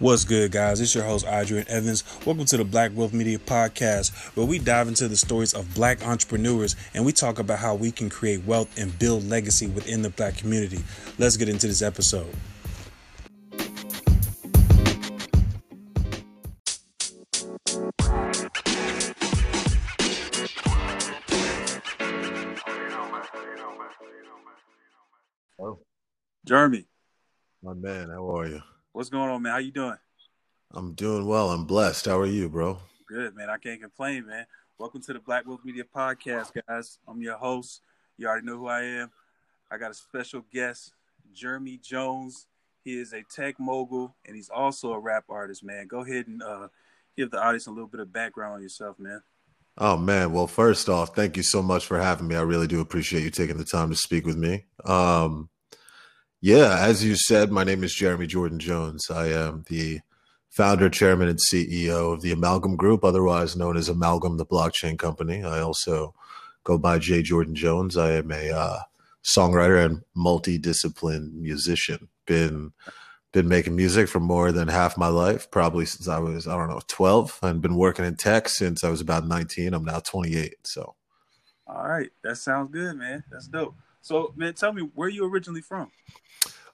What's good, guys? It's your host, Adrian Evans. Welcome to the Black Wealth Media Podcast, where we dive into the stories of black entrepreneurs and we talk about how we can create wealth and build legacy within the black community. Let's get into this episode. Oh, Jeremy, my man, how are you? What's going on, man? How you doing? I'm doing well. I'm blessed. How are you, bro? Good, man. I can't complain, man. Welcome to the Black Wealth Media Podcast, guys. I'm your host. You already know who I am. I got a special guest, Jeremy Jones. He is a tech mogul and he's also a rap artist, man. Go ahead and uh, give the audience a little bit of background on yourself, man. Oh man, well first off, thank you so much for having me. I really do appreciate you taking the time to speak with me. Um yeah, as you said, my name is Jeremy Jordan Jones. I am the founder, chairman, and CEO of the Amalgam Group, otherwise known as Amalgam, the blockchain company. I also go by J. Jordan Jones. I am a uh, songwriter and multidisciplined musician. Been been making music for more than half my life, probably since I was I don't know twelve, and been working in tech since I was about nineteen. I'm now 28. So, All right, that sounds good, man. That's dope. So, man, tell me where you originally from?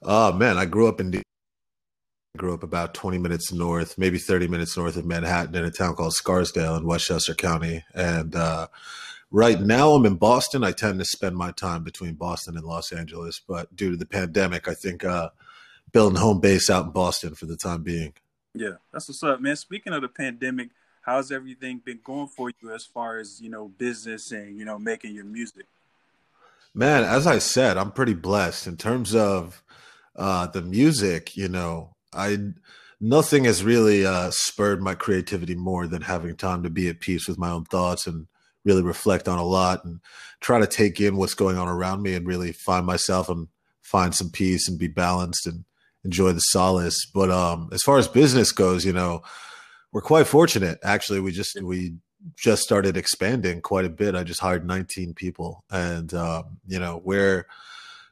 oh man, I grew up in. I grew up about 20 minutes north, maybe 30 minutes north of Manhattan in a town called Scarsdale in Westchester County. And uh, right now I'm in Boston. I tend to spend my time between Boston and Los Angeles, but due to the pandemic, I think uh, building home base out in Boston for the time being. Yeah, that's what's up, man. Speaking of the pandemic, how's everything been going for you as far as you know business and you know making your music? Man, as I said, I'm pretty blessed in terms of uh, the music. You know, I nothing has really uh, spurred my creativity more than having time to be at peace with my own thoughts and really reflect on a lot and try to take in what's going on around me and really find myself and find some peace and be balanced and enjoy the solace. But um, as far as business goes, you know, we're quite fortunate. Actually, we just we just started expanding quite a bit. I just hired 19 people, and um, you know, we're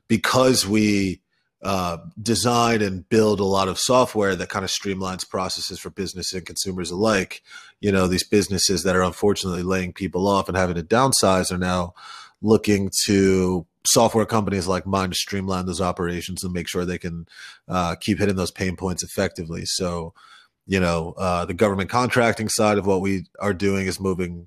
because we uh, design and build a lot of software that kind of streamlines processes for business and consumers alike. You know, these businesses that are unfortunately laying people off and having to downsize are now looking to software companies like mine to streamline those operations and make sure they can uh, keep hitting those pain points effectively. So, you know, uh, the government contracting side of what we are doing is moving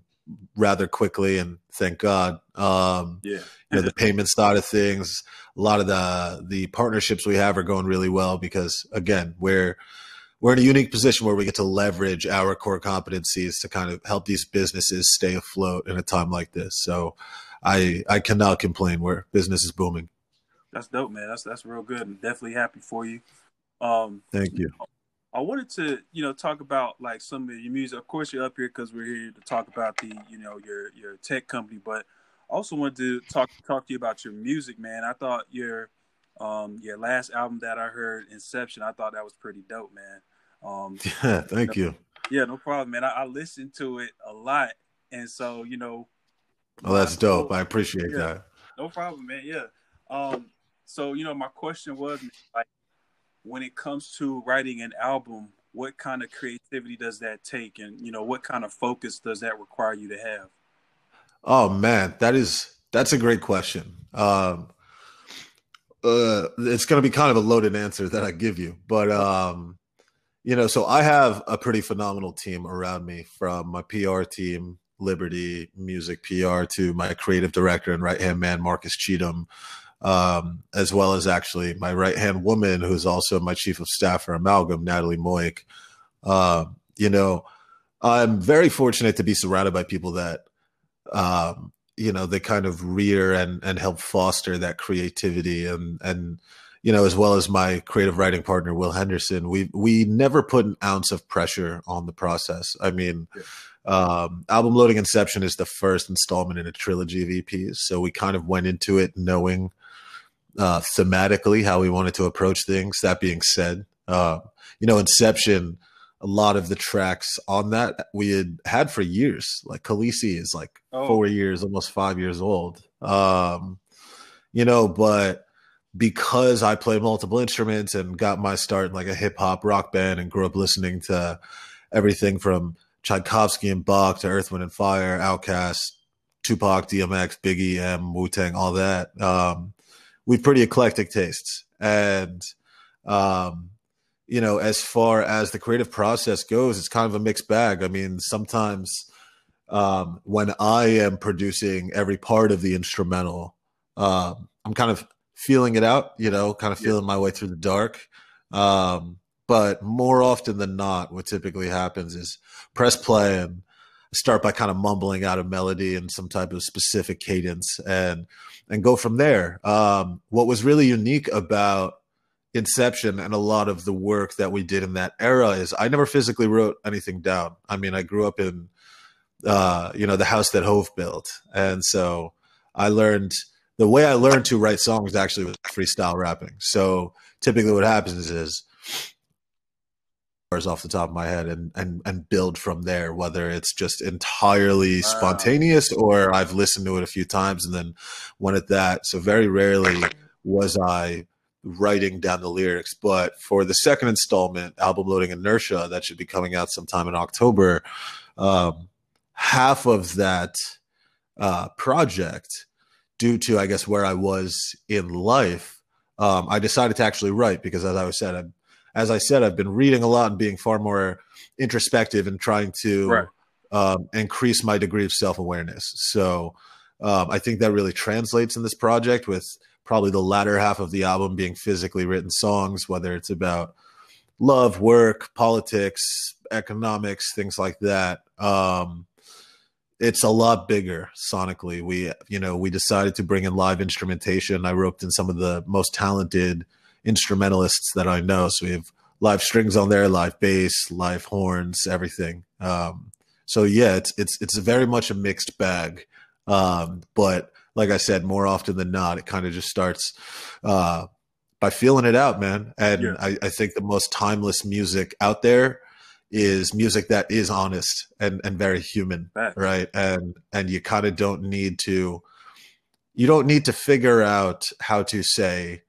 rather quickly, and thank God. Um, Yeah, you know, the payment side of things, a lot of the the partnerships we have are going really well because again, we're we're in a unique position where we get to leverage our core competencies to kind of help these businesses stay afloat in a time like this. So I I cannot complain where business is booming. that's dope, man. That's that's real good. I'm definitely happy for you. Um, Thank you. I wanted to, you know, talk about like some of your music. Of course, you're up here because we're here to talk about the, you know, your your tech company. But I also wanted to talk talk to you about your music, man. I thought your um your last album that I heard, Inception, I thought that was pretty dope, man. Um, Yeah, thank you. yeah, no problem, man. I, I listened to it a lot, and so you know, Well, that's dope. I appreciate Yeah. that. no problem, man. Yeah. Um, so you know, my question was like, when it comes to writing an album, what kind of creativity does that take, and you know, what kind of focus does that require you to have? Oh man, that is that's a great question. Um, uh, it's going to be kind of a loaded answer that I give you, but um, you know, so I have a pretty phenomenal team around me, from my PR team, Liberty Music PR, to my creative director and right hand man, Marcus Cheatham, um, as well as actually my right hand woman, who's also my chief of staff for Amalgam, Natalie Moik. Uh, you know, I'm very fortunate to be surrounded by people that um, you know they kind of rear and and help foster that creativity and and you know as well as my creative writing partner Will Henderson. We we never put an ounce of pressure on the process. I mean um, album loading inception is the first installment in a trilogy of EPs so we kind of went into it knowing uh, thematically how we wanted to approach things that being said uh, you know inception a lot of the tracks on that we had had for years. Like Khaleesi is like Oh. four years, almost five years old. Um, you know, but because I play multiple instruments and got my start in like a hip hop rock band and grew up listening to everything from Tchaikovsky and Bach to Earth, Wind and Fire, Outkast, Tupac, DMX, Biggie, M, Wu Tang, all that. Um, we've pretty eclectic tastes, and um, you know, as far as the creative process goes, it's kind of a mixed bag. I mean, sometimes um, when I am producing every part of the instrumental, uh, I'm kind of feeling it out, you know, kind of feeling yeah. my way through the dark. Um, but more often than not, what typically happens is press play and start by kind of mumbling out a melody and some type of specific cadence and and go from there. Um, what was really unique about Inception and a lot of the work that we did in that era is I never physically wrote anything down. I mean, I grew up in uh, you know the house that Hove built, and so I learned the way I learned to write songs actually was freestyle rapping. So typically, what happens is off the top of my head and and and build from there whether it's just entirely spontaneous or I've listened to it a few times and then went at that. So very rarely was I writing down the lyrics but for the second installment album loading inertia that should be coming out sometime in October um, half of that uh, project due to I guess where I was in life, um, I decided to actually write because, as I was said, I'm, as I said, I've been reading a lot and being far more introspective and trying to right. um, increase my degree of self awareness. So um, I think that really translates in this project with probably the latter half of the album being physically written songs, whether it's about love, work, politics, economics, things like that. Um, it's a lot bigger sonically. We, you know, we decided to bring in live instrumentation. I roped in some of the most talented instrumentalists that I know. So we have live strings on there, live bass, live horns, everything. Um, so yeah, it's it's it's very much a mixed bag. Um, but like I said, more often than not, it kind of just starts uh, by feeling it out, man. And yeah. I, I think the most timeless music out there is music that is honest and and very human right and and you kind of don't need to you don't need to figure out how to say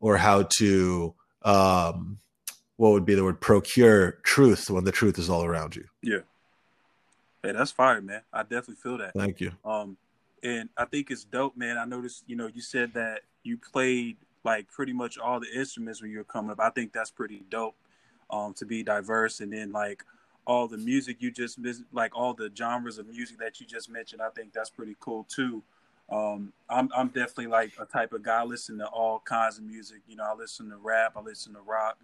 or how to um what would be the word procure truth when the truth is all around you. Yeah. Hey that's fire man. I definitely feel that. Thank you. Um and i think it's dope man. I noticed you know you said that you played like pretty much all the instruments when you were coming up. I think that's pretty dope um, to be diverse, and then like all the music you just like all the genres of music that you just mentioned. I think that's pretty cool too. Um, I'm I'm definitely like a type of guy. I listen to all kinds of music. You know, I listen to rap, I listen to rock,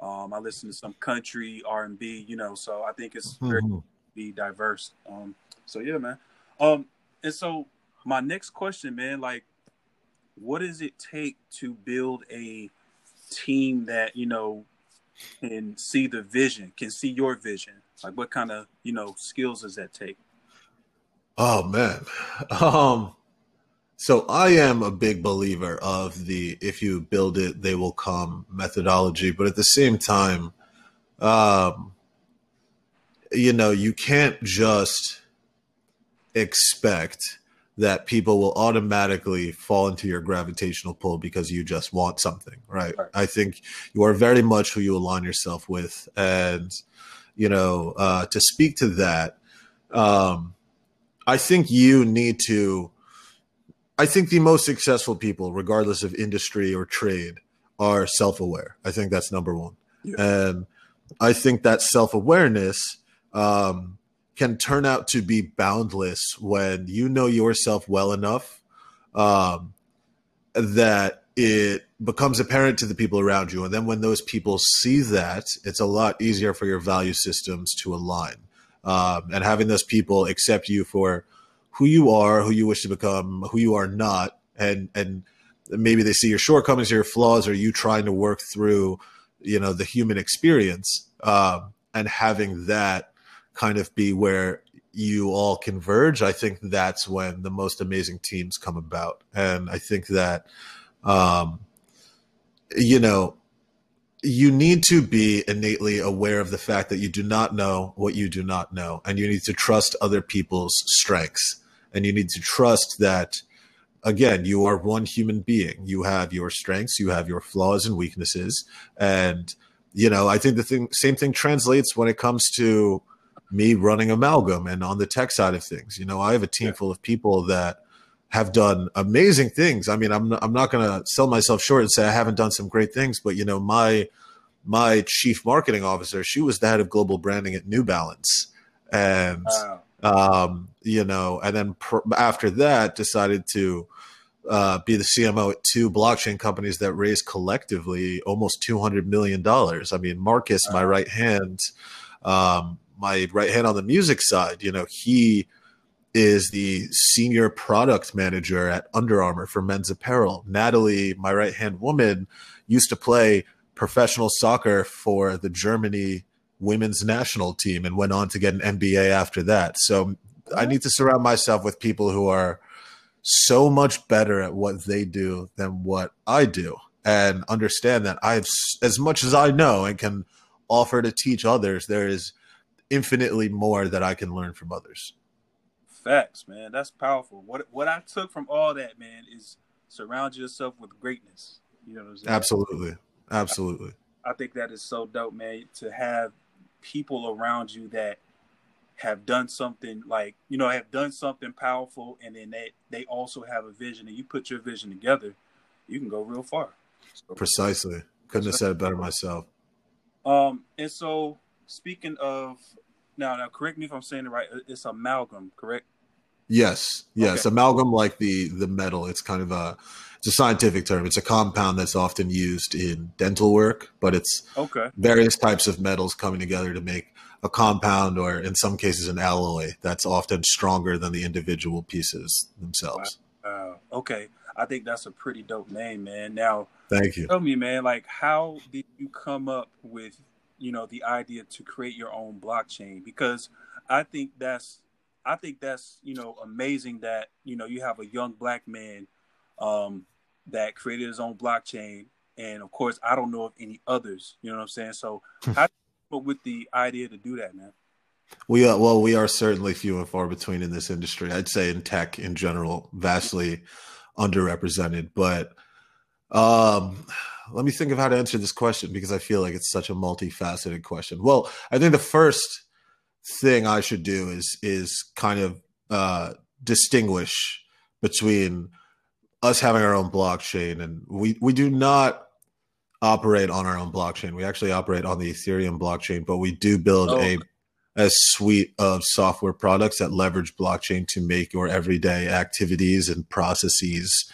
um, I listen to some country, R and B. You know, so I think it's very mm-hmm. be diverse. Um, so yeah, man. Um, and so my next question, man, like, what does it take to build a team that you know can see the vision, can see your vision? Like what kind of, you know, skills does that take? Oh man. Um so I am a big believer of the if you build it they will come methodology, but at the same time um you know, you can't just expect that people will automatically fall into your gravitational pull because you just want something, right? right. I think you are very much who you align yourself with. And, you know, uh, to speak to that, um, I think you need to, I think the most successful people, regardless of industry or trade, are self aware. I think that's number one. Yeah. And I think that self awareness, um, can turn out to be boundless when you know yourself well enough um, that it becomes apparent to the people around you. And then when those people see that, it's a lot easier for your value systems to align. Um, and having those people accept you for who you are, who you wish to become, who you are not, and and maybe they see your shortcomings, your flaws, or you trying to work through, you know, the human experience, um, and having that kind of be where you all converge, I think that's when the most amazing teams come about. And I think that, um, you know, you need to be innately aware of the fact that you do not know what you do not know. And you need to trust other people's strengths. And you need to trust that again, you are one human being. You have your strengths, you have your flaws and weaknesses, and you know, I think the thing, same thing translates when it comes to me running Amalgam and on the tech side of things. You know, I have a team full of people that have done amazing things. I mean, I'm I'm not going to sell myself short and say I haven't done some great things, but you know, my my chief marketing officer, she was the head of global branding at New Balance, and wow. Um, you know, and then pr- after that, decided to uh, be the CMO at two blockchain companies that raised collectively almost two hundred million dollars. I mean, Marcus, my right hand, um, my right hand on the music side, you know, he is the senior product manager at Under Armour for men's apparel. Natalie, my right hand woman, used to play professional soccer for the Germany women's national team and went on to get an MBA after that. So I need to surround myself with people who are so much better at what they do than what I do and understand that I've as much as I know and can offer to teach others there is infinitely more that I can learn from others. Facts, man. That's powerful. What what I took from all that, man, is surround yourself with greatness. You know what I'm saying? Absolutely. Absolutely. I, I think that is so dope, man, to have people around you that have done something like, you know, have done something powerful and then they they also have a vision and you put your vision together, you can go real far. So, Precisely. Couldn't have said it better myself. Um, and so speaking of now, now correct me if I'm saying it right. It's amalgam, correct? Yes, yes. Okay. Amalgam, like the the metal, it's kind of a it's a scientific term. It's a compound that's often used in dental work, but it's okay. various types of metals coming together to make a compound, or in some cases, an alloy that's often stronger than the individual pieces themselves. Wow. Okay, I think that's a pretty dope name, man. Now, thank you. Tell me, man, like how did you come up with you know the idea to create your own blockchain? Because I think that's I think that's you know amazing that you know you have a young black man um, that created his own blockchain, and of course I don't know of any others. You know what I'm saying? So hmm. how with the idea to do that, man? We are well, we are certainly few and far between in this industry. I'd say in tech in general, vastly underrepresented. But um, let me think of how to answer this question because I feel like it's such a multifaceted question. Well, I think the first thing I should do is is kind of uh, distinguish between us having our own blockchain and we we do not operate on our own blockchain. We actually operate on the Ethereum blockchain, but we do build oh. a a suite of software products that leverage blockchain to make your everyday activities and processes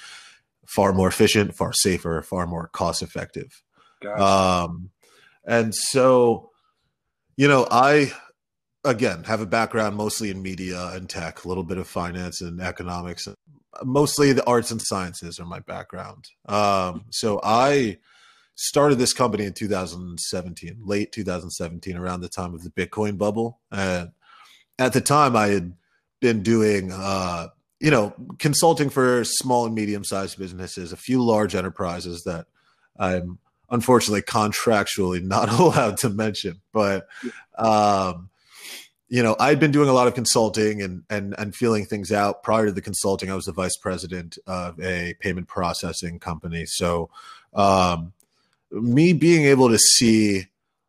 far more efficient, far safer, far more cost effective. Gotcha. Um, and so, you know, I again have a background mostly in media and tech, a little bit of finance and economics. Mostly the arts and sciences are my background. Um, so I started this company in 2017, late 2017, around the time of the Bitcoin bubble. And at the time, I had been doing, uh, you know, consulting for small and medium sized businesses, a few large enterprises that I'm unfortunately contractually not allowed to mention. But um, you know, I'd been doing a lot of consulting and and and feeling things out. Prior to the consulting, I was the vice president of a payment processing company. So, um, me being able to see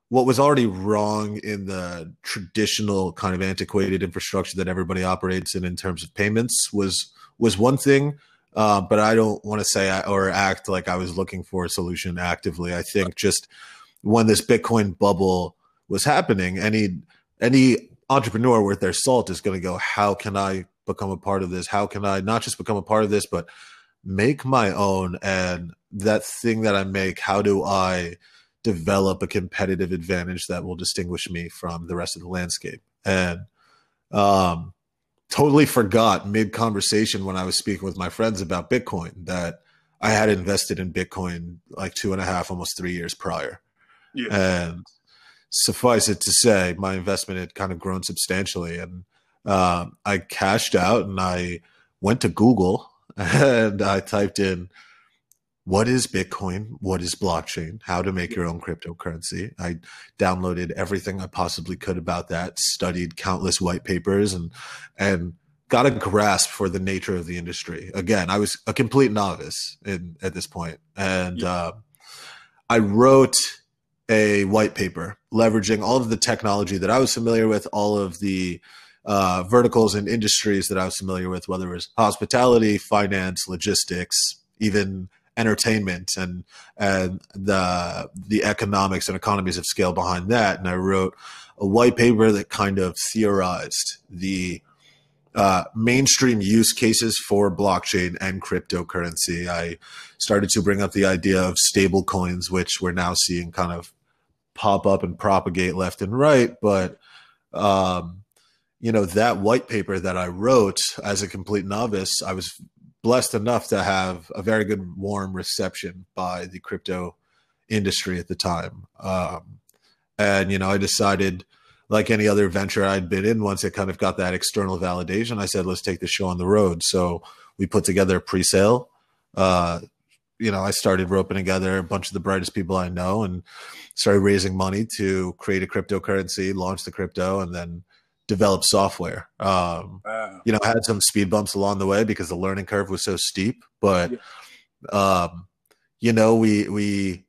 what was already wrong in the traditional kind of antiquated infrastructure that everybody operates in in terms of payments was was one thing. Uh, but I don't want to say I, or act like I was looking for a solution actively. I think just when this Bitcoin bubble was happening, any any entrepreneur worth their salt is going to go, how can I become a part of this? How can I not just become a part of this, but make my own? And that thing that I make, how do I develop a competitive advantage that will distinguish me from the rest of the landscape? And um, totally forgot mid conversation when I was speaking with my friends about Bitcoin that I had invested in Bitcoin like two and a half, almost three years prior. Yeah. And suffice it to say, my investment had kind of grown substantially, and uh, I cashed out and I went to Google and I typed in what is Bitcoin, what is blockchain, how to make your own cryptocurrency. I downloaded everything I possibly could about that, studied countless white papers, and and got a grasp for the nature of the industry. Again, I was a complete novice in at this point, and uh, I wrote a white paper leveraging all of the technology that I was familiar with, all of the uh, verticals and industries that I was familiar with, whether it was hospitality, finance, logistics, even entertainment, and and the the economics and economies of scale behind that. And I wrote a white paper that kind of theorized the uh, mainstream use cases for blockchain and cryptocurrency. I started to bring up the idea of stable coins, which we're now seeing kind of pop up and propagate left and right. But, um, you know, that white paper that I wrote as a complete novice, I was blessed enough to have a very good, warm reception by the crypto industry at the time. Um, and, you know, I decided, like any other venture I'd been in, once it kind of got that external validation, I said, let's take the show on the road. So we put together a pre sale. Uh, you know, I started roping together a bunch of the brightest people I know and started raising money to create a cryptocurrency, launch the crypto, and then develop software. Um, wow. You know, I had some speed bumps along the way because the learning curve was so steep, but, um, you know, we, we,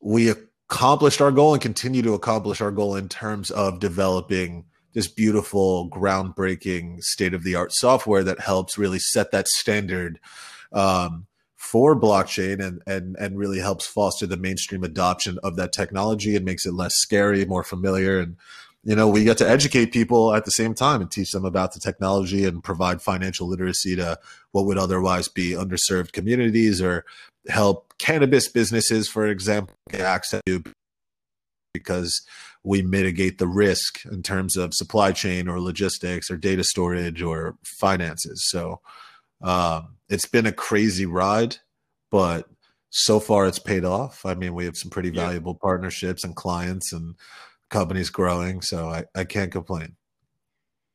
we accomplished our goal and continue to accomplish our goal in terms of developing this beautiful, groundbreaking, state of the art software that helps really set that standard um, for blockchain and and and really helps foster the mainstream adoption of that technology and makes it less scary, more familiar, and you know we get to educate people at the same time and teach them about the technology and provide financial literacy to what would otherwise be underserved communities or help cannabis businesses, for example, get access to because we mitigate the risk in terms of supply chain or logistics or data storage or finances. So um, it's been a crazy ride, but so far it's paid off. I mean, we have some pretty valuable yeah. partnerships and clients and companies growing. So I, I can't complain.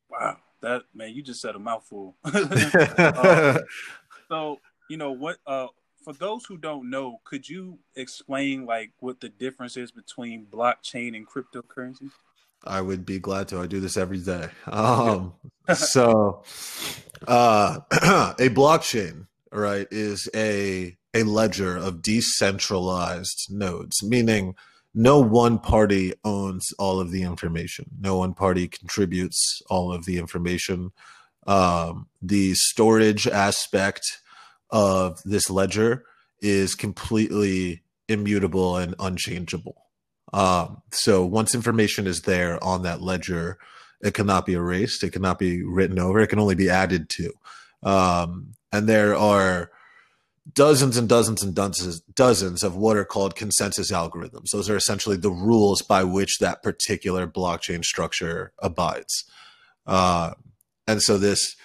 Wow. That man, you just said a mouthful. uh, so, you know, what, uh, for those who don't know, could you explain like what the difference is between blockchain and cryptocurrency? I would be glad to. I do this every day. Um, so, uh, a blockchain, right, is a a ledger of decentralized nodes, meaning no one party owns all of the information. No one party contributes all of the information. Um, the storage aspect of this ledger is completely immutable and unchangeable. Um, so once information is there on that ledger, it cannot be erased. It cannot be written over. It can only be added to. Um, and there are dozens and dozens and dozens, dozens of what are called consensus algorithms. Those are essentially the rules by which that particular blockchain structure abides. Uh, and so this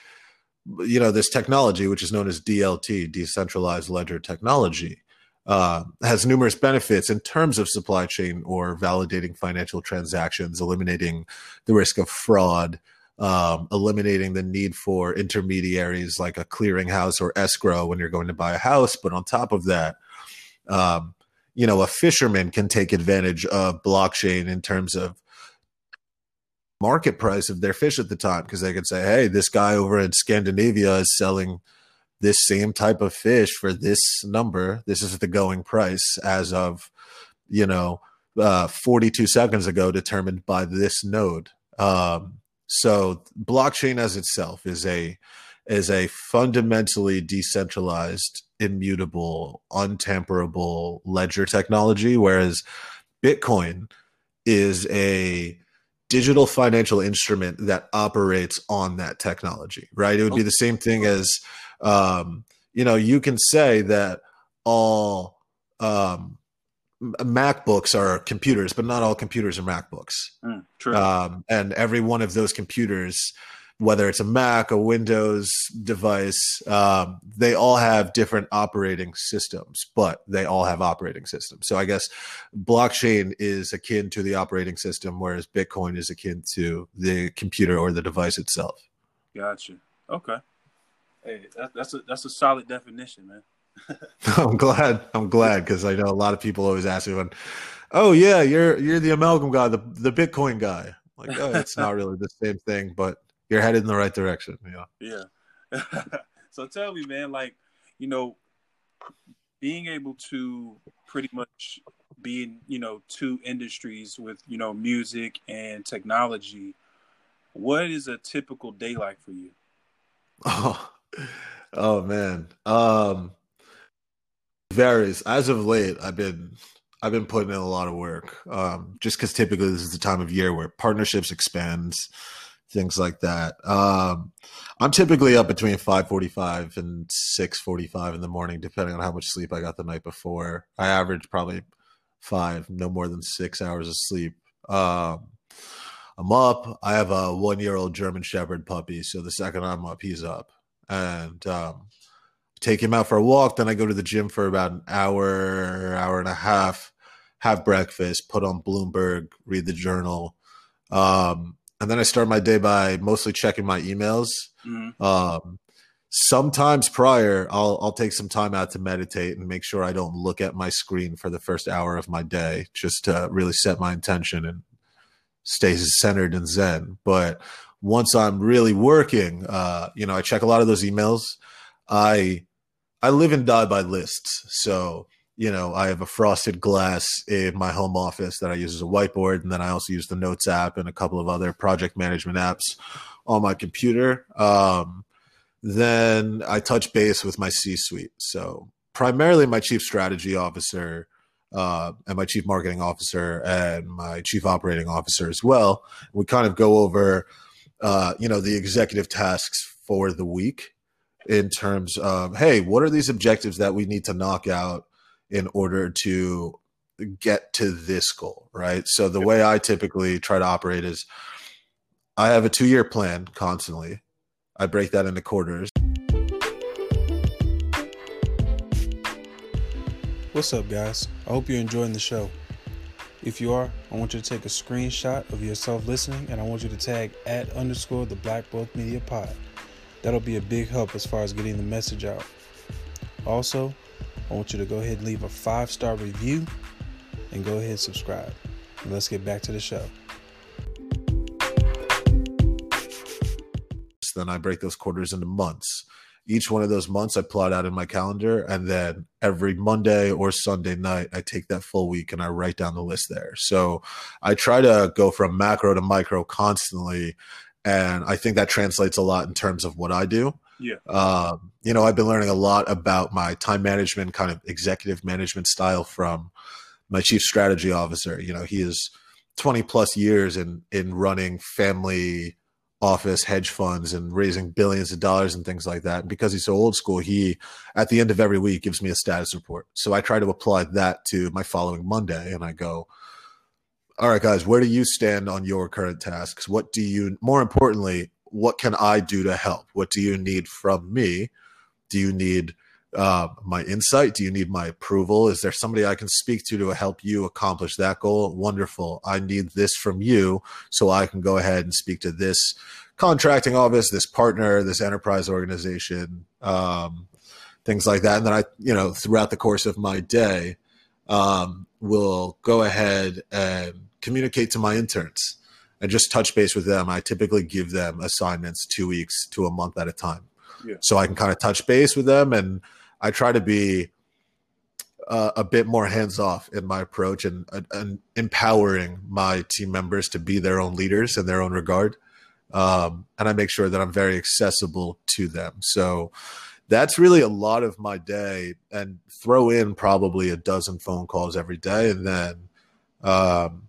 you know this technology which is known as dlt decentralized ledger technology uh, has numerous benefits in terms of supply chain or validating financial transactions eliminating the risk of fraud um, eliminating the need for intermediaries like a clearinghouse or escrow when you're going to buy a house. But on top of that um, you know a fisherman can take advantage of blockchain in terms of market price of their fish at the time because they could say, hey, this guy over in Scandinavia is selling this same type of fish for this number. This is the going price as of, you know, uh, 42 seconds ago, determined by this node. Um, so blockchain as itself is a is a fundamentally decentralized, immutable, untamperable ledger technology, whereas Bitcoin is a digital financial instrument that operates on that technology, right? It would be the same thing as, um, you know, you can say that all um, MacBooks are computers, but not all computers are MacBooks. Mm, true. Um, and every one of those computers whether it's a Mac, a Windows device, um, they all have different operating systems, but they all have operating systems. So I guess blockchain is akin to the operating system, whereas Bitcoin is akin to the computer or the device itself. Gotcha. Okay. Hey, that, that's a that's a solid definition, man. I'm glad. I'm glad because I know a lot of people always ask me when, oh yeah, you're you're the amalgam guy, the the Bitcoin guy. Like, oh, it's not really the same thing, but you're headed in the right direction. Yeah. Yeah. so tell me, man, like, you know, being able to pretty much be in, you know, two industries with, you know, music and technology, what is a typical day like for you? Oh, oh man. Um varies. As of late, I've been I've been putting in a lot of work. Um, just because typically this is the time of year where partnerships expands, things like that. Um, I'm typically up between 5:45 and 6:45 in the morning, depending on how much sleep I got the night before. I average probably five, no more than six hours of sleep. Um, I'm up. I have a one year old German Shepherd puppy, so the second I'm up, he's up, and um, take him out for a walk. Then I go to the gym for about an hour, hour and a half, have breakfast, put on Bloomberg, read the journal. Um, and then I start my day by mostly checking my emails. Mm-hmm. Um, sometimes prior, I'll I'll take some time out to meditate and make sure I don't look at my screen for the first hour of my day, just to really set my intention and stay centered and zen. But once I'm really working, uh, you know, I check a lot of those emails. I I live and die by lists. So, you know, I have a frosted glass in my home office that I use as a whiteboard. And then I also use the Notes app and a couple of other project management apps on my computer. Um, then I touch base with my C suite. So, primarily my chief strategy officer uh, and my chief marketing officer and my chief operating officer as well. We kind of go over, uh, you know, the executive tasks for the week in terms of hey what are these objectives that we need to knock out in order to get to this goal right? So the way i typically try to operate is i have a two year plan constantly. I break that into quarters. What's up guys? I hope you're enjoying the show. If you are i want you to take a screenshot of yourself listening and i want you to tag at underscore the black book media pod. That'll be a big help as far as getting the message out. Also, I want you to go ahead and leave a five star review and go ahead and subscribe. And let's get back to the show. Then I break those quarters into months. Each one of those months I plot out in my calendar, and then every Monday or Sunday night I take that full week and I write down the list there. So I try to go from macro to micro constantly and I think that translates a lot in terms of what I do. Yeah. Um, you know, I've been learning a lot about my time management, kind of executive management style from my chief strategy officer. You know, he is 20 plus years in in running family office hedge funds and raising billions of dollars and things like that. And because he's so old school, he at the end of every week gives me a status report. So I try to apply that to my following Monday and I go, all right, guys, where do you stand on your current tasks? What do you, more importantly, what can I do to help? What do you need from me? Do you need uh, my insight? Do you need my approval? Is there somebody I can speak to to help you accomplish that goal? Wonderful. I need this from you so I can go ahead and speak to this contracting office, this partner, this enterprise organization, um, things like that. And then I, you know, throughout the course of my day, um, will go ahead and communicate to my interns and just touch base with them. I typically give them assignments two weeks to a month at a time. Yeah. So I can kind of touch base with them and I try to be uh, a bit more hands off in my approach and, and empowering my team members to be their own leaders in their own regard. Um, and I make sure that I'm very accessible to them. So that's really a lot of my day and throw in probably a dozen phone calls every day. And then, um,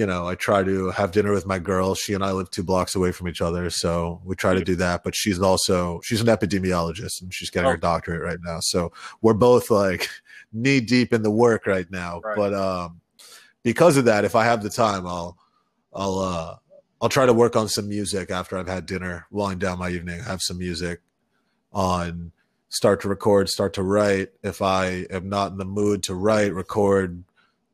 you know, I try to have dinner with my girl. She and I live two blocks away from each other, so we try to do that. But she's also she's an epidemiologist and she's getting oh. her doctorate right now. So we're both like knee deep in the work right now. Right. But um, because of that, if I have the time, I'll I'll uh, I'll try to work on some music after I've had dinner, wind down my evening, have some music on, start to record, start to write. If I am not in the mood to write, record,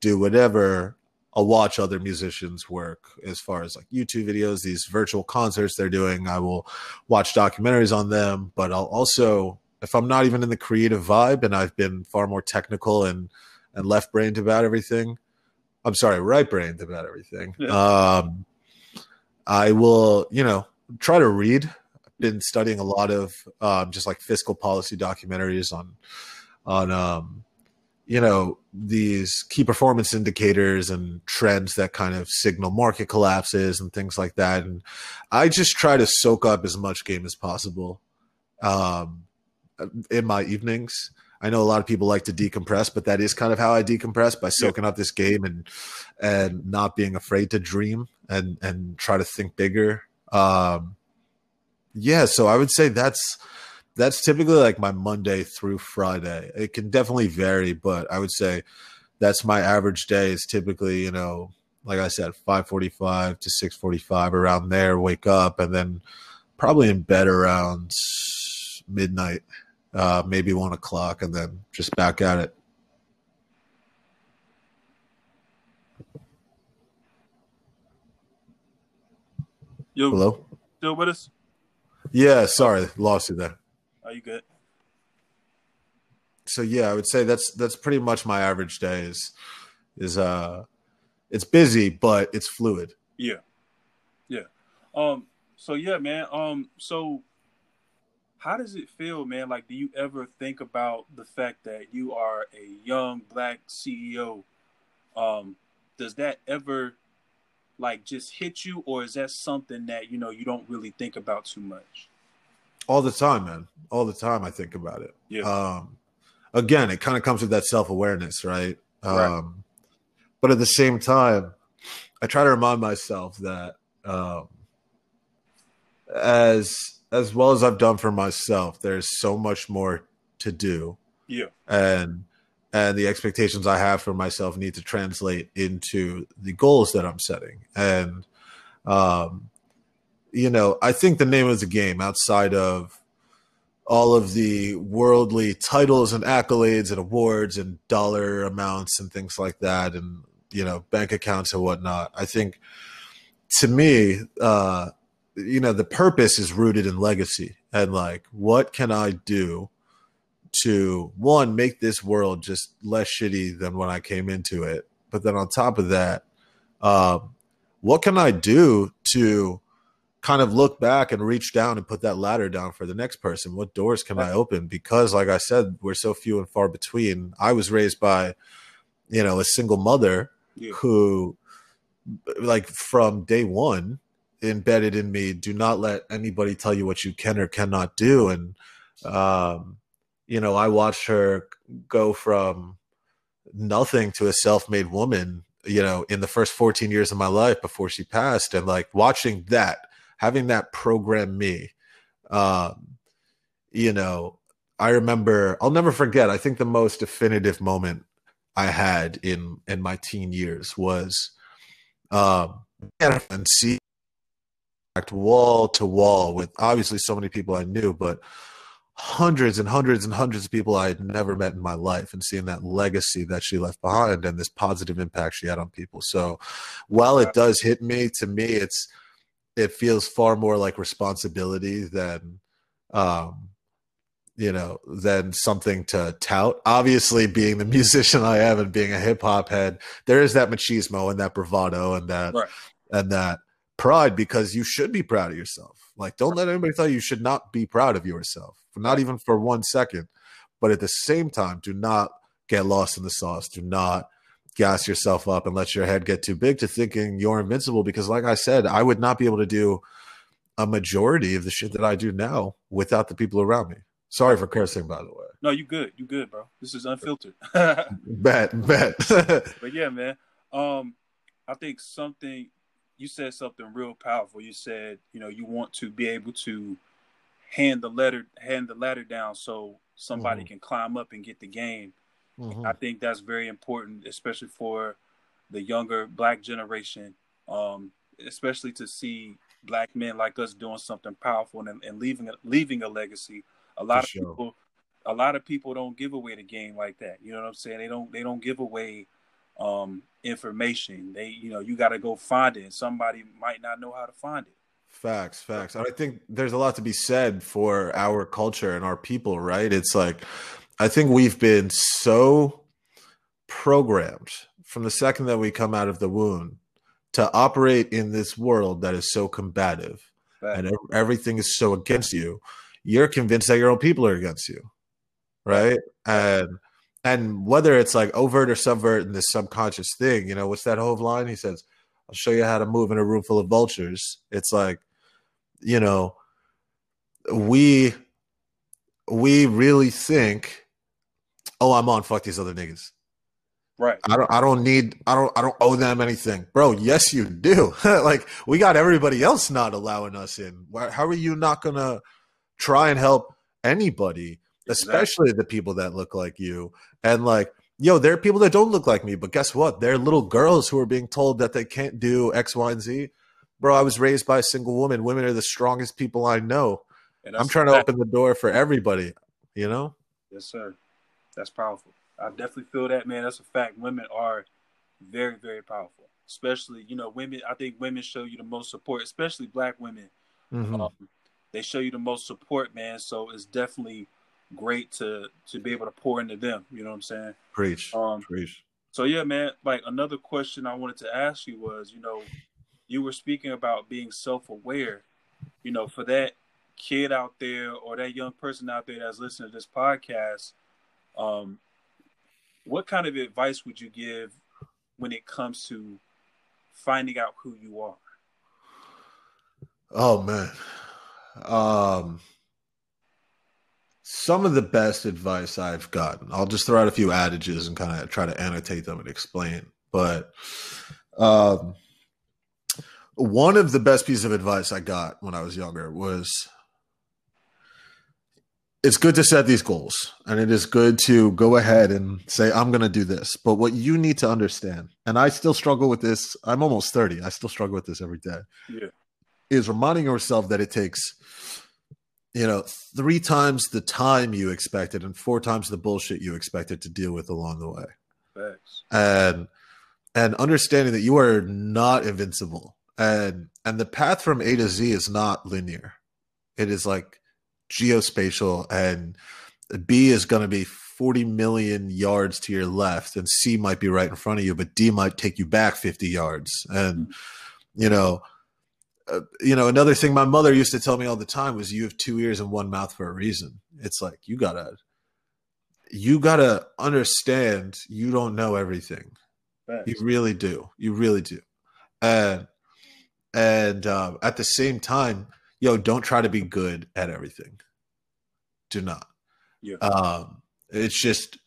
do whatever, I'll watch other musicians work as far as like YouTube videos, these virtual concerts they're doing. I will watch documentaries on them, but I'll also, if I'm not even in the creative vibe and I've been far more technical and and left brained about everything, I'm sorry, right brained about everything. Yeah. Um, I will, you know, try to read. I've been studying a lot of um, just like fiscal policy documentaries on on um, you know these key performance indicators and trends that kind of signal market collapses and things like that. And I just try to soak up as much game as possible um, in my evenings. I know a lot of people like to decompress, but that is kind of how I decompress by soaking up this game and and not being afraid to dream and and try to think bigger. Um, yeah, so I would say that's that's typically like my Monday through Friday. It can definitely vary, but I would say that's my average day is typically, you know, like I said, 545 to 645 around there, wake up and then probably in bed around midnight uh, maybe one o'clock, and then just back at it. Yo, Hello. Still with us? Yeah, sorry, lost you there. Are you good? So yeah, I would say that's that's pretty much my average day is is uh it's busy but it's fluid. Yeah. Yeah. Um so yeah, man. Um so how does it feel, man? Like, do you ever think about the fact that you are a young black CEO? Um, does that ever like just hit you, or is that something that you know you don't really think about too much? All the time, man. All the time, I think about it. Yeah. Um, again, it kind of comes with that self awareness, right? Right. Um, but at the same time, I try to remind myself that um, as as well as I've done for myself, there's so much more to do. Yeah. And and the expectations I have for myself need to translate into the goals that I'm setting. And um you know, I think the name of the game outside of all of the worldly titles and accolades and awards and dollar amounts and things like that and you know bank accounts and whatnot i think to me uh you know the purpose is rooted in legacy and like what can i do to one make this world just less shitty than when i came into it but then on top of that um, what can i do to kind of look back and reach down and put that ladder down for the next person. What doors can i open? Because like i said we're so few and far between. I was raised by you know a single mother Yeah. who like from day one embedded in me do not let anybody tell you what you can or cannot do. And um you know i watched her go from nothing to a self-made woman you know in the first 14 years of my life before she passed. And like watching that having that program me um you know i remember i'll never forget i think the most definitive moment i had in in my teen years was um and see wall to wall with obviously so many people I knew, but hundreds and hundreds and hundreds of people I had never met in my life and seeing that legacy that she left behind and this positive impact she had on people. So while it does hit me, to me it's it feels far more like responsibility than um you know than something to tout obviously being the musician i am and being a hip-hop head there is that machismo and that bravado and that Right. and that pride because you should be proud of yourself. Like, don't let anybody tell you you should not be proud of yourself, not even for one second. But at the same time, do not get lost in the sauce. Do not gas yourself up and let your head get too big to thinking you're invincible. Because, like I said, I would not be able to do a majority of the shit that I do now without the people around me. Sorry for cursing, by the way. No, you good. You good, bro. This is unfiltered. Bet, bet. but yeah, man. Um, I think something you said something real powerful. You said, you know, you want to be able to hand the letter hand the ladder down so somebody Mhm. can climb up and get the game. Mhm. I think that's very important, especially for the younger black generation. Um, especially to see black men like us doing something powerful and, and leaving a, leaving a legacy. A lot of sure. people, a lot of people don't give away the game like that. You know what I'm saying? They don't. They don't give away um, information. They, you know, you got to go find it. And somebody might not know how to find it. Facts, facts. And I think there's a lot to be said for our culture and our people, right? It's like, I think we've been so programmed from the second that we come out of the womb to operate in this world that is so combative right. and everything is so against you, you're convinced that your own people are against you, right? And and whether it's like overt or subvert in this subconscious thing, you know, what's that whole line? He says, "I'll show you how to move in a room full of vultures." It's like, you know, we we really think, "Oh, I'm on fuck these other niggas." Right. I don't I don't need I don't I don't owe them anything. Bro, yes you do. like we got everybody else not allowing us in. How are you not going to try and help anybody, especially exactly. the people that look like you? And like yo, there are people that don't look like me, but guess what? They're little girls who are being told that they can't do X, Y, and Z. Bro, I was raised by a single woman. Women are the strongest people I know. I'm trying to open the door for everybody, you know? Yes, sir. That's powerful. I definitely feel that, man. That's a fact. Women are very, very powerful. Especially, you know, women. I think women show you the most support, especially black women. Mm-hmm. Um, they show you the most support, man. So it's definitely great to to be able to pour into them. You know what I'm saying? Preach. Um, Preach. So yeah, man. Like another question I wanted to ask you was, you know, you were speaking about being self aware. You know, for that kid out there or that young person out there that's listening to this podcast, um, what kind of advice would you give when it comes to finding out who you are? Oh man. Um some of the best advice I've gotten. I'll just throw out a few adages and kind of try to annotate them and explain. But um one of the best pieces of advice I got when I was younger was it's good to set these goals and it is good to go ahead and say i'm going to do this but what you need to understand and i still struggle with this i'm almost 30 i still struggle with this every day yeah. is reminding yourself that it takes you know three times the time you expected and four times the bullshit you expected to deal with along the way Thanks. and and understanding that you are not invincible and and the path from a to z is not linear it is like geospatial and B is going to be 40 million yards to your left and C might be right in front of you, but D might take you back 50 yards. And, you know, uh, you know, another thing my mother used to tell me all the time was you have two ears and one mouth for a reason. It's like, you gotta, you gotta understand you don't know everything. Thanks. You really do. You really do. And, and uh, at the same time, yo, don't try to be good at everything. Do not. Yeah. Um, it's just,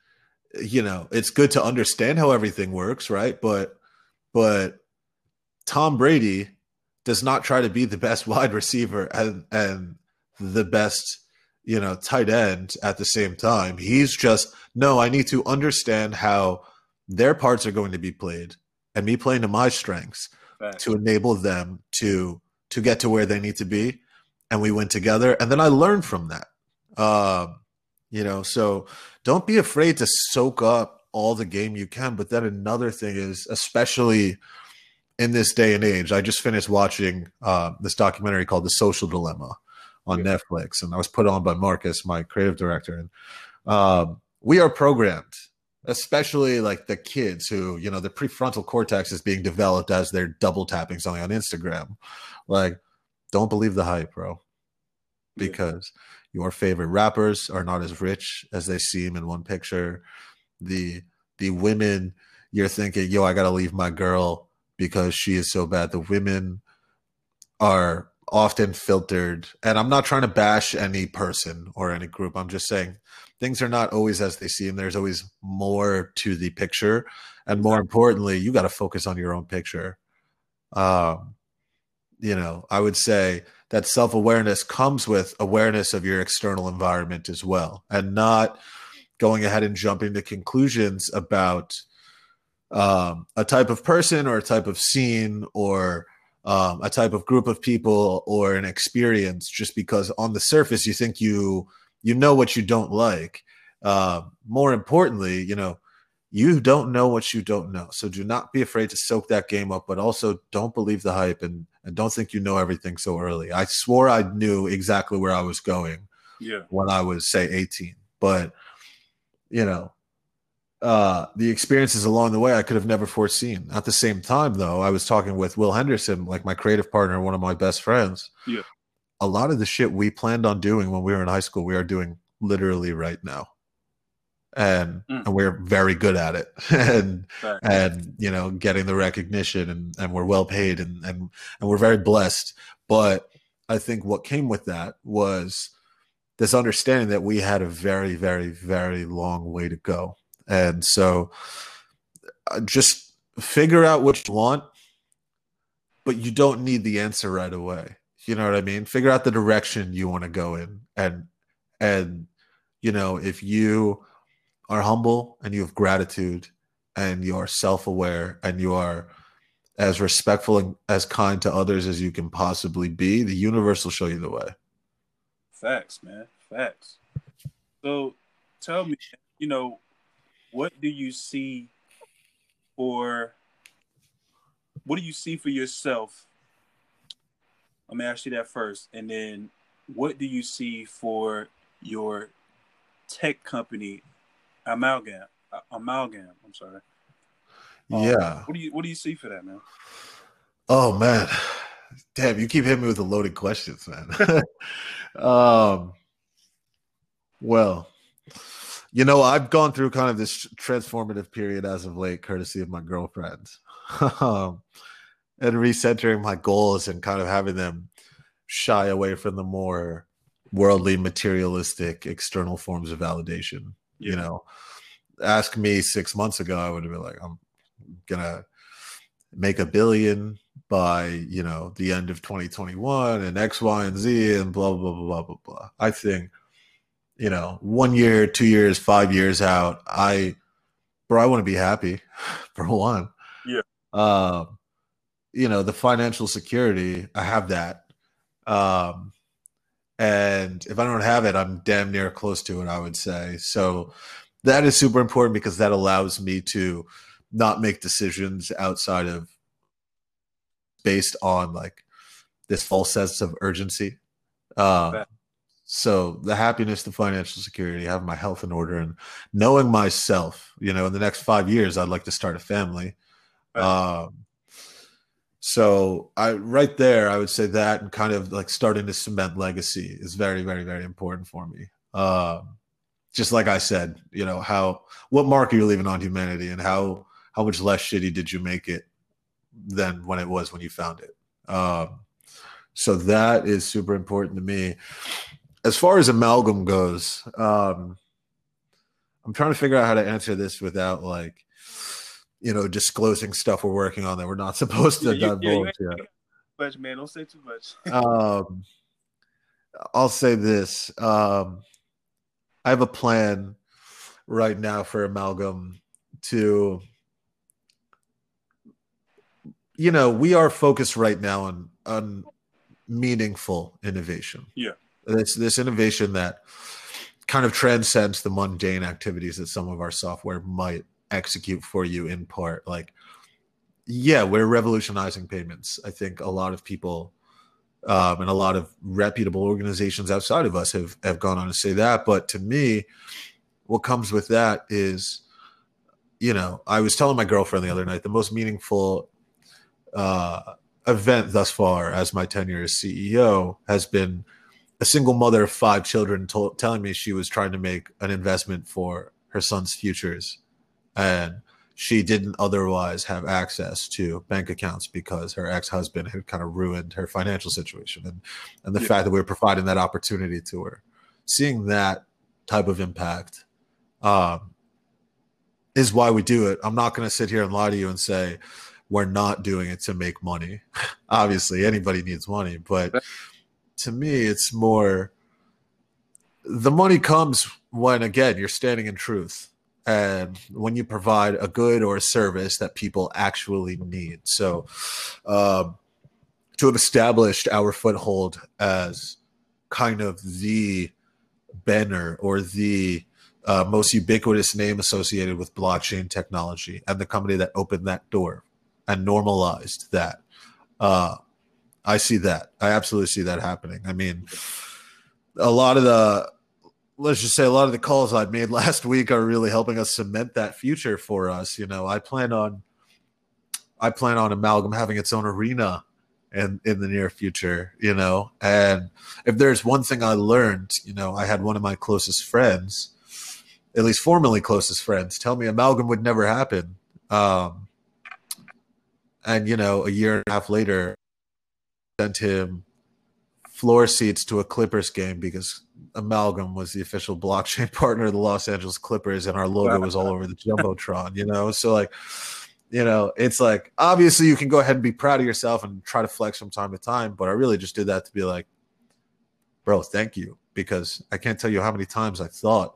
you know, it's good to understand how everything works, right? But, but Tom Brady does not try to be the best wide receiver and and the best, you know, tight end at the same time. He's just no. I need to understand how their parts are going to be played, and me playing to my strengths right. to enable them to to get to where they need to be and we went together and then i learned from that uh, you know so don't be afraid to soak up all the game you can but then another thing is especially in this day and age i just finished watching uh, this documentary called the social dilemma on yeah. netflix and i was put on by marcus my creative director and um, we are programmed especially like the kids who you know the prefrontal cortex is being developed as they're double tapping something on instagram like don't believe the hype, bro. Because yeah. your favorite rappers are not as rich as they seem in one picture. The the women you're thinking, yo, I gotta leave my girl because she is so bad. The women are often filtered, and I'm not trying to bash any person or any group. I'm just saying things are not always as they seem. There's always more to the picture, and more importantly, you got to focus on your own picture. Um, you know, I would say that self awareness comes with awareness of your external environment as well, and not going ahead and jumping to conclusions about um, a type of person or a type of scene or um, a type of group of people or an experience just because on the surface you think you you know what you don't like. Uh, more importantly, you know, you don't know what you don't know. So do not be afraid to soak that game up, but also don't believe the hype and, and don't think you know everything so early. I swore I knew exactly where I was going yeah. when I was, say, 18. But, you know, uh, the experiences along the way I could have never foreseen. At the same time, though, I was talking with Will Henderson, like my creative partner, one of my best friends. Yeah. a lot of the shit we planned on doing when we were in high school, we are doing literally right now. And Mm. and we're very good at it. and Right. and you know, getting the recognition and, and we're well paid and, and and we're very blessed. But I think what came with that was this understanding that we had a very, very, very long way to go. And so uh, just figure out what you want, but you don't need the answer right away. You know what I mean? Figure out the direction you want to go in. And and you know, if you are humble and you have gratitude and you are self-aware and you are as respectful and as kind to others as you can possibly be, the universe will show you the way. Facts, man. Facts. So tell me, you know, what do you see for what do you see for yourself? Let me ask you that first. And then what do you see for your tech company amalgam amalgam i'm sorry Um, yeah. what do you what do you see for that man Oh man, damn! You keep hitting me with the loaded questions, man. um, well, you know, I've gone through kind of this transformative period as of late, courtesy of my girlfriend, um, and recentering my goals and kind of having them shy away from the more worldly, materialistic, external forms of validation. You know, ask me six months ago, I would have been like, I'm gonna make a billion by you know the end of 2021 and X, Y, and Z and blah blah blah blah blah blah. I think you know one year, two years, five years out, I bro, I want to be happy for one. Yeah. Um, you know the financial security, I have that. Um, and if I don't have it, I'm damn near close to it. I would say so. That is super important because that allows me to not make decisions outside of based on like this false sense of urgency. Right. so the happiness, the financial security, having my health in order, and knowing myself. You know, in the next five years, I'd like to start a family. Right. Um, so I right there, I would say that, and kind of like starting to cement legacy is very, very, very important for me. Um, just like I said, you know, how what mark are you leaving on humanity, and how how much less shitty did you make it than when it was when you found it? Um, so that is super important to me. As far as amalgam goes, um, I'm trying to figure out how to answer this without like, you know, disclosing stuff we're working on that we're not supposed to Yeah, yeah, divulge ain't- yet much man don't say too much um, I'll say this. Um, I have a plan right now for Amalgam to, you know, we are focused right now on on meaningful innovation. Yeah. This this innovation that kind of transcends the mundane activities that some of our software might execute for you in part. Like, yeah, we're revolutionizing payments. I think a lot of people um, and a lot of reputable organizations outside of us have have gone on to say that. But to me, what comes with that is, you know, I was telling my girlfriend the other night the most meaningful uh, event thus far as my tenure as CEO has been a single mother of five children told, telling me she was trying to make an investment for her son's futures, and she didn't otherwise have access to bank accounts because her ex-husband had kind of ruined her financial situation and and the Yeah. fact that we were providing that opportunity to her. Seeing that type of impact um, is why we do it. I'm not going to sit here and lie to you and say we're not doing it to make money. Obviously anybody needs money but to me it's more the money comes when again you're standing in truth and when you provide a good or a service that people actually need. So, um, to have established our foothold as kind of the banner or the uh, most ubiquitous name associated with blockchain technology and the company that opened that door and normalized that. Uh, I see that. I absolutely see that happening. I mean, a lot of the let's just say a lot of the calls I've made last week are really helping us cement that future for us. You know, I plan on I plan on Amalgam having its own arena in in the near future, you know. And if there's one thing I learned, you know, I had one of my closest friends, at least formerly closest friends, tell me amalgam would never happen. Um, and you know, a year and a half later, sent him floor seats to a Clippers game because Amalgam was the official blockchain partner of the Los Angeles Clippers, and our logo was all over the jumbotron. You know, so like you know, it's like obviously you can go ahead and be proud of yourself and try to flex from time to time, but I really just did that to be like, bro, thank you. Because I can't tell you how many times I thought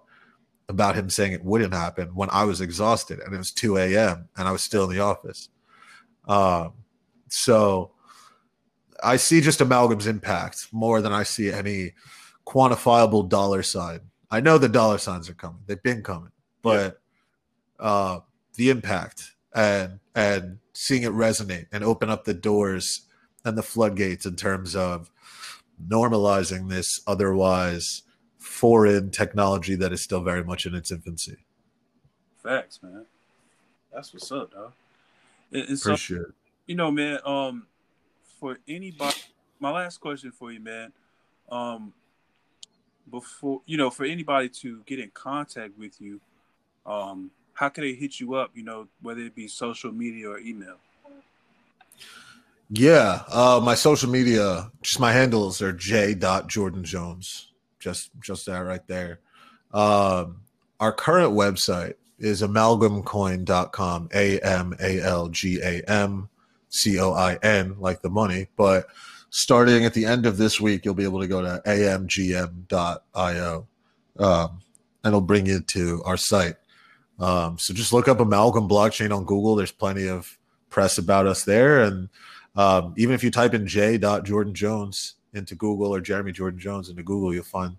about him saying it wouldn't happen when I was exhausted and it was 2 a.m. and I was still in the office. Um, so I see just amalgam's impact more than I see any quantifiable dollar sign. I know the dollar signs are coming; they've been coming, but yeah. uh, the impact and and seeing it resonate and open up the doors and the floodgates in terms of normalizing this otherwise foreign technology that is still very much in its infancy. Facts, man. That's what's up, dog. And, and so, Appreciate. You know, man. Um, for anybody, my last question for you, man. Um, before you know, for anybody to get in contact with you, um, how can they hit you up? You know, whether it be social media or email. Yeah, uh, my social media, just my handles are j. dot Jordan Jones. Just just that right there. Um, our current website is amalgamcoin.com, A M A L G A M C O I N, like the money. But starting at the end of this week, you'll be able to go to amgm.io um, and it'll bring you to our site. Um, so just look up Amalgam Blockchain on Google. There's plenty of press about us there. And um, even if you type in J. Jordan Jones into Google or Jeremy Jordan Jones into Google, you'll find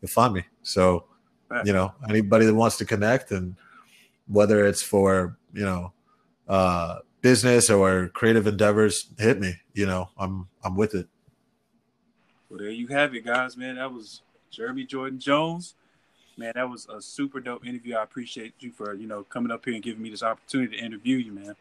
you'll find me. So you know anybody that wants to connect and whether it's for you know uh, business or creative endeavors, hit me. You know I'm I'm with it. Well, there you have it, guys. Man, that was Jeremy Jordan Jones man, that was a super dope interview. I appreciate you for you know coming up here and giving me this opportunity to interview you, man.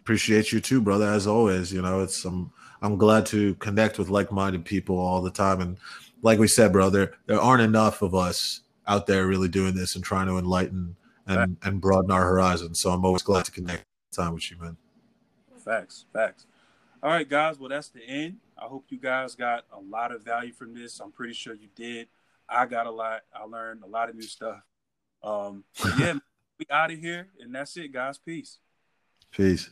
Appreciate you too, brother. As always, you know, it's I'm I'm glad to connect with like-minded people all the time, and like we said, brother, there aren't enough of us out there really doing this and trying to enlighten and and broaden our horizons. So I'm always glad to connect time with you, man. Facts, facts. All right, guys. Well, that's the end. I hope you guys got a lot of value from this. I'm pretty sure you did. I got a lot. I learned a lot of new stuff. Um, yeah, we out of here, and that's it, guys. Peace. Peace.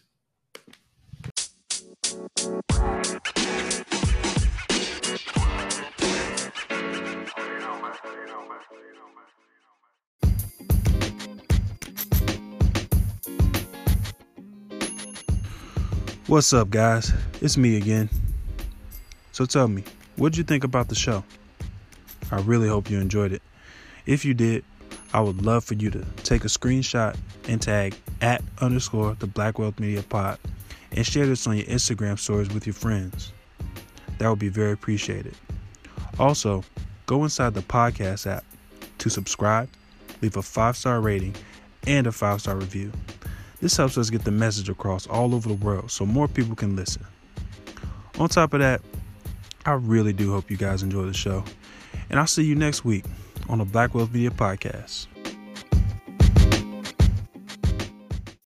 What's up, guys? It's me again. So tell me, what'd you think about the show? I really hope you enjoyed it. If you did, I would love for you to take a screenshot and tag at underscore the Black Wealth Media Pod and share this on your Instagram stories with your friends. That would be very appreciated. Also, go inside the podcast app to subscribe, leave a five star rating, and a five star review. This helps us get the message across all over the world so more people can listen. On top of that, I really do hope you guys enjoy the show and I'll see you next week on the Black Wealth Media Podcast.